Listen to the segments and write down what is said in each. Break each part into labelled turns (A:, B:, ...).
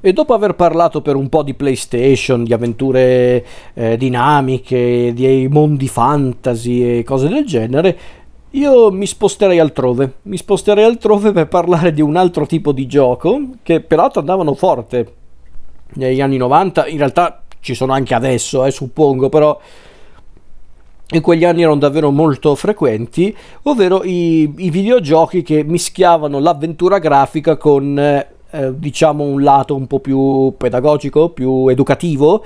A: E dopo aver parlato per un po' di PlayStation, di avventure eh, dinamiche, di mondi fantasy e cose del genere, io mi sposterei altrove. Mi sposterei altrove per parlare di un altro tipo di gioco che peraltro andavano forte negli anni 90. In realtà ci sono anche adesso, eh, suppongo, però in quegli anni erano davvero molto frequenti, ovvero i, i videogiochi che mischiavano l'avventura grafica con eh, diciamo un lato un po' più pedagogico, più educativo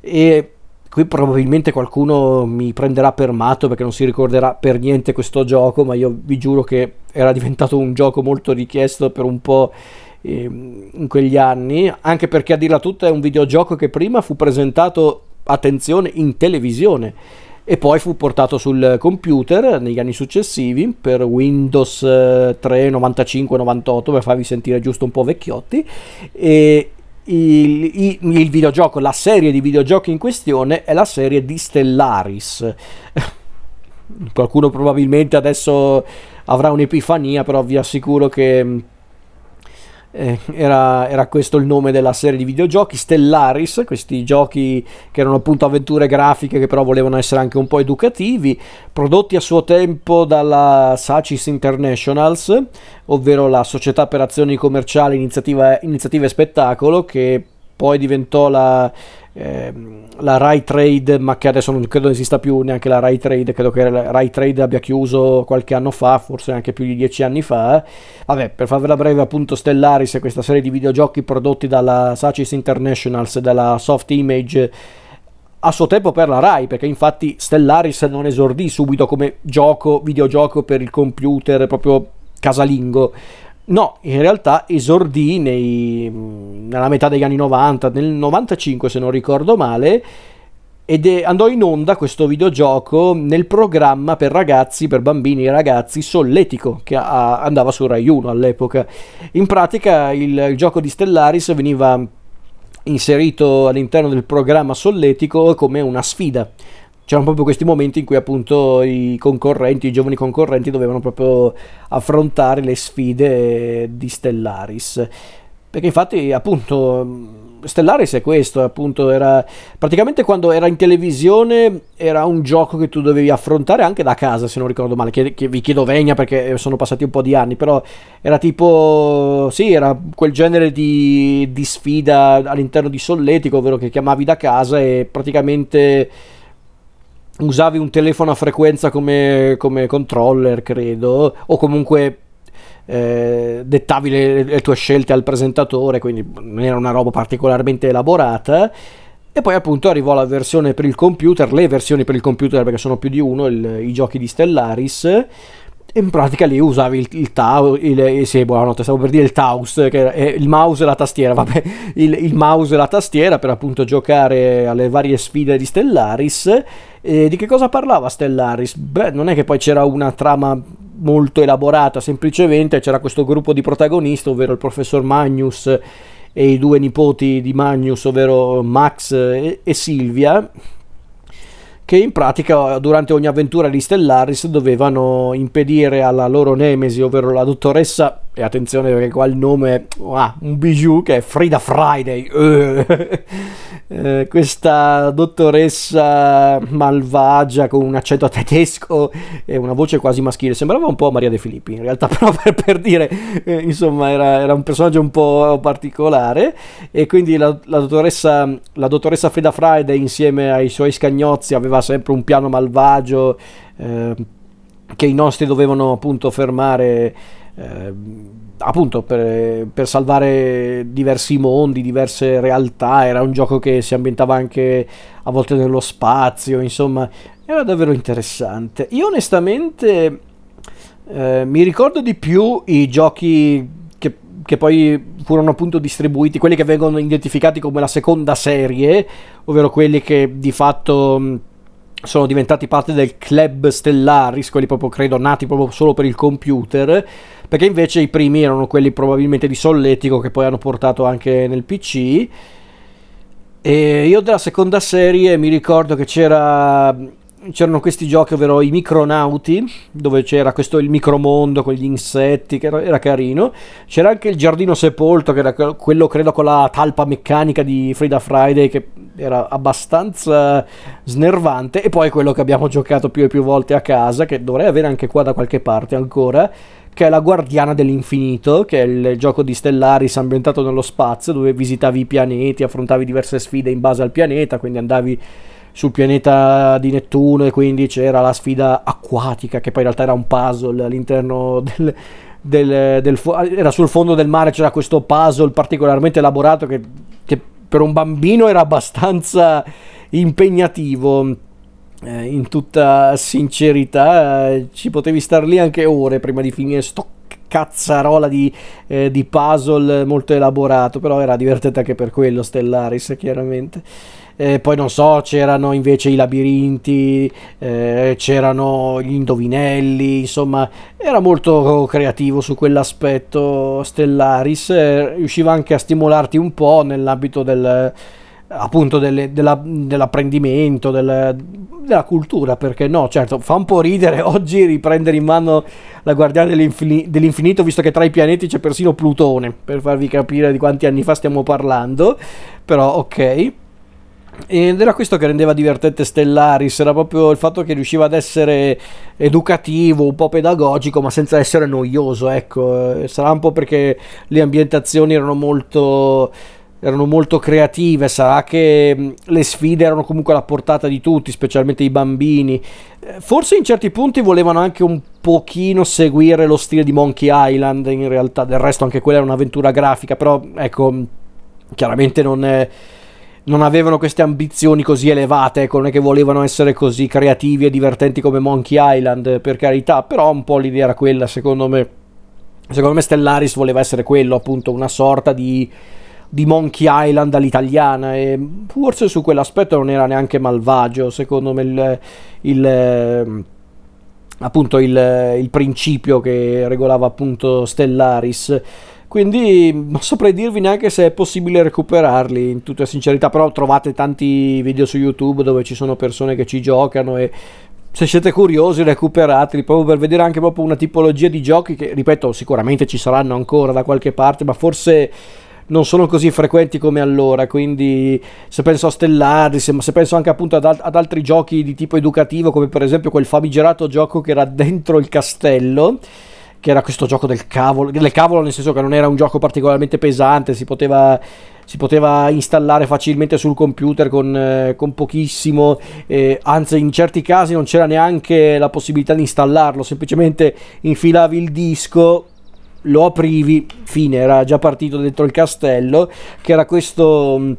A: e qui probabilmente qualcuno mi prenderà per matto perché non si ricorderà per niente questo gioco, ma io vi giuro che era diventato un gioco molto richiesto per un po' ehm, in quegli anni, anche perché a dirla tutta è un videogioco che prima fu presentato, attenzione, in televisione e poi fu portato sul computer negli anni successivi per Windows 3, 95, 98 per farvi sentire giusto un po' vecchiotti. E il, il, il videogioco, la serie di videogiochi in questione è la serie di Stellaris. Qualcuno probabilmente adesso avrà un'epifania però vi assicuro che eh, era, era, questo il nome della serie di videogiochi, Stellaris, questi giochi che erano appunto avventure grafiche che però volevano essere anche un po' educativi, prodotti a suo tempo dalla Sachis Internationals, ovvero la società per azioni commerciali, iniziativa, iniziativa e spettacolo, che poi diventò la eh, la Rai Trade, ma che adesso non credo esista più neanche la Rai Trade, credo che la Rai Trade abbia chiuso qualche anno fa, forse anche più di dieci anni fa. Vabbè, per farvela breve, appunto Stellaris è questa serie di videogiochi prodotti dalla Sachis Internationals dalla Soft Image a suo tempo per la Rai, perché infatti Stellaris non esordì subito come gioco, videogioco per il computer proprio casalingo, No, in realtà esordì nei, nella metà degli anni 90, nel 95 se non ricordo male, ed è, andò in onda questo videogioco nel programma per ragazzi, per bambini e ragazzi solletico che a, andava su Rai 1 all'epoca. In pratica il, il gioco di Stellaris veniva inserito all'interno del programma solletico come una sfida c'erano proprio questi momenti in cui appunto i concorrenti, i giovani concorrenti dovevano proprio affrontare le sfide di Stellaris. Perché infatti appunto Stellaris è questo, appunto era praticamente quando era in televisione era un gioco che tu dovevi affrontare anche da casa se non ricordo male, che, che vi chiedo vegna perché sono passati un po' di anni, però era tipo, sì, era quel genere di, di sfida all'interno di Solletico, ovvero che chiamavi da casa e praticamente usavi un telefono a frequenza come, come controller, credo, o comunque eh, dettavi le, le, tue scelte al presentatore, quindi non era una roba particolarmente elaborata. E poi appunto arrivò la versione per il computer, le versioni per il computer perché sono più di uno, il, i giochi di Stellaris. In pratica lì usavi il, il Tau, il, eh, sì, buonanotte, stavo per dire il Taus, che è il mouse e la tastiera, vabbè, il, il mouse e la tastiera per appunto giocare alle varie sfide di Stellaris e di che cosa parlava Stellaris? Beh, non è che poi c'era una trama molto elaborata, semplicemente c'era questo gruppo di protagonisti, ovvero il professor Magnus e i due nipoti di Magnus, ovvero Max e, e Silvia, che in pratica durante ogni avventura di Stellaris dovevano impedire alla loro nemesi, ovvero la dottoressa, e attenzione perché qua il nome è ah, un bijou che è Frida Friday, eh, questa dottoressa malvagia con un accento tedesco e una voce quasi maschile, sembrava un po' Maria De Filippi in realtà, però per, per dire, eh, insomma era, era, un personaggio un po' particolare. E quindi la, la, dottoressa, la dottoressa Frida Friday insieme ai suoi scagnozzi aveva sempre un piano malvagio eh, che i nostri dovevano appunto fermare eh, appunto per, per, salvare diversi mondi, diverse realtà, era un gioco che si ambientava anche a volte nello spazio, insomma, era davvero interessante. Io onestamente eh, mi ricordo di più i giochi che, che, poi furono appunto distribuiti, quelli che vengono identificati come la seconda serie, ovvero quelli che di fatto sono diventati parte del club Stellaris, quelli proprio credo nati proprio solo per il computer, perché invece i primi erano quelli probabilmente di Solletico che poi hanno portato anche nel PC. E io della seconda serie mi ricordo che c'era c'erano questi giochi, ovvero i micronauti, dove c'era questo il micromondo con gli insetti, che era, era, carino. C'era anche il giardino sepolto, che era quello credo con la talpa meccanica di Frida Friday, che era abbastanza snervante. E poi quello che abbiamo giocato più e più volte a casa, che dovrei avere anche qua da qualche parte ancora, che è la Guardiana dell'Infinito, che è il gioco di Stellaris ambientato nello spazio, dove visitavi i pianeti, affrontavi diverse sfide in base al pianeta, quindi andavi sul pianeta di Nettuno e quindi c'era la sfida acquatica che poi in realtà era un puzzle all'interno del, del, del era sul fondo del mare c'era questo puzzle particolarmente elaborato che, che per un bambino era abbastanza impegnativo eh, in tutta sincerità eh, ci potevi star lì anche ore prima di finire sto cazzarola di, eh, di puzzle molto elaborato però era divertente anche per quello Stellaris chiaramente. Eh, poi non so, c'erano invece i labirinti, eh, c'erano gli indovinelli, insomma, era molto creativo su quell'aspetto Stellaris, eh, riusciva anche a stimolarti un po' nell'ambito del appunto delle, della, dell'apprendimento, del, della cultura, perché no? Certo, fa un po' ridere oggi riprendere in mano la Guardiana dell'Infinito, visto che tra i pianeti c'è persino Plutone, per farvi capire di quanti anni fa stiamo parlando, però ok. Ed era questo che rendeva divertente Stellaris, era proprio il fatto che riusciva ad essere educativo, un po' pedagogico, ma senza essere noioso, ecco. Sarà un po' perché le ambientazioni erano molto erano molto creative, sarà che le sfide erano comunque alla portata di tutti, specialmente i bambini. Eh, forse in certi punti volevano anche un pochino seguire lo stile di Monkey Island, in realtà del resto anche quella era un'avventura grafica, però ecco, chiaramente non è non avevano queste ambizioni così elevate, ecco, non è che volevano essere così creativi e divertenti come Monkey Island, per carità, però un po' l'idea era quella, secondo me. Secondo me Stellaris voleva essere quello, appunto, una sorta di, di Monkey Island all'italiana e forse su quell'aspetto non era neanche malvagio, secondo me il, il appunto il, il principio che regolava appunto Stellaris. Quindi non saprei dirvi neanche se è possibile recuperarli in tutta sincerità, però trovate tanti video su YouTube dove ci sono persone che ci giocano e se siete curiosi recuperateli proprio per vedere anche proprio una tipologia di giochi che ripeto sicuramente ci saranno ancora da qualche parte, ma forse non sono così frequenti come allora, quindi se penso a Stellaris, ma se penso anche appunto ad, ad, altri giochi di tipo educativo, come per esempio quel famigerato gioco che era dentro il castello, che era questo gioco del cavolo, del cavolo nel senso che non era un gioco particolarmente pesante, si poteva, si poteva installare facilmente sul computer con, eh, con pochissimo, eh, anzi in certi casi non c'era neanche la possibilità di installarlo, semplicemente infilavi il disco, lo aprivi, fine, era già partito dentro il castello, che era questo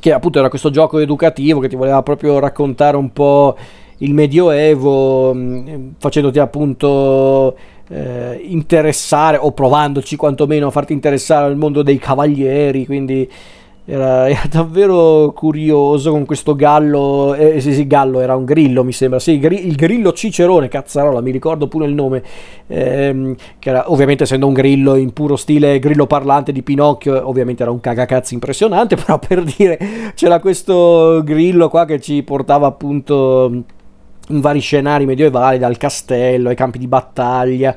A: che appunto era questo gioco educativo che ti voleva proprio raccontare un po' il medioevo mm, facendoti appunto eh, interessare o provandoci quantomeno a farti interessare al mondo dei cavalieri, quindi era, era davvero curioso con questo gallo, eh, sì sì gallo era un grillo mi sembra, sì il grillo Cicerone, cazzarola mi ricordo pure il nome, ehm, che era ovviamente essendo un grillo in puro stile grillo parlante di Pinocchio, ovviamente era un cagacazzi impressionante, però per dire c'era questo grillo qua che ci portava appunto in vari scenari medievali, dal castello ai campi di battaglia.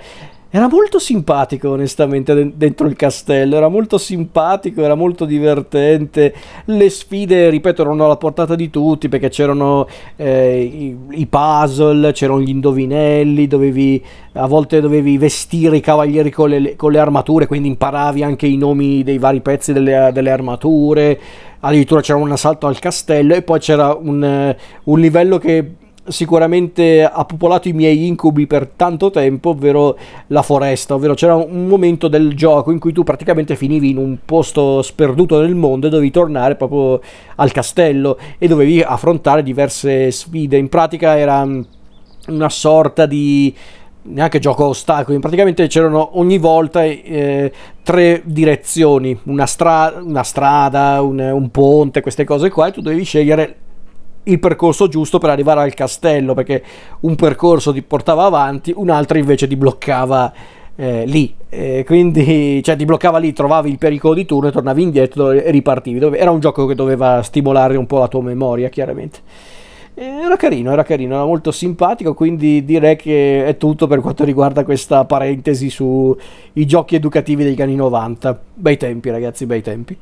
A: Era molto simpatico, onestamente, dentro il castello. Era molto simpatico, era molto divertente. Le sfide, ripeto, erano alla portata di tutti perché c'erano eh, i, i, puzzle, c'erano gli indovinelli. Dovevi, a volte dovevi vestire i cavalieri con le, con le, armature, quindi imparavi anche i nomi dei vari pezzi delle, delle armature. Addirittura c'era un assalto al castello e poi c'era un, un livello che sicuramente ha popolato i miei incubi per tanto tempo, ovvero la foresta, ovvero c'era un momento del gioco in cui tu praticamente finivi in un posto sperduto nel mondo e dovevi tornare proprio al castello e dovevi affrontare diverse sfide. In pratica era una sorta di neanche gioco a ostacoli, praticamente c'erano ogni volta eh, tre direzioni, una, stra- una strada, un, un ponte, queste cose qua e tu dovevi scegliere il percorso giusto per arrivare al castello, perché un percorso ti portava avanti, un altro invece ti bloccava eh, lì. Eh, quindi, cioè, ti bloccava lì, trovavi il pericolo di turno e tornavi indietro e ripartivi. Era un gioco che doveva stimolare un po' la tua memoria, chiaramente. Era carino, era carino, era molto simpatico, quindi direi che è tutto per quanto riguarda questa parentesi sui giochi educativi degli anni 90. Bei tempi ragazzi, bei tempi.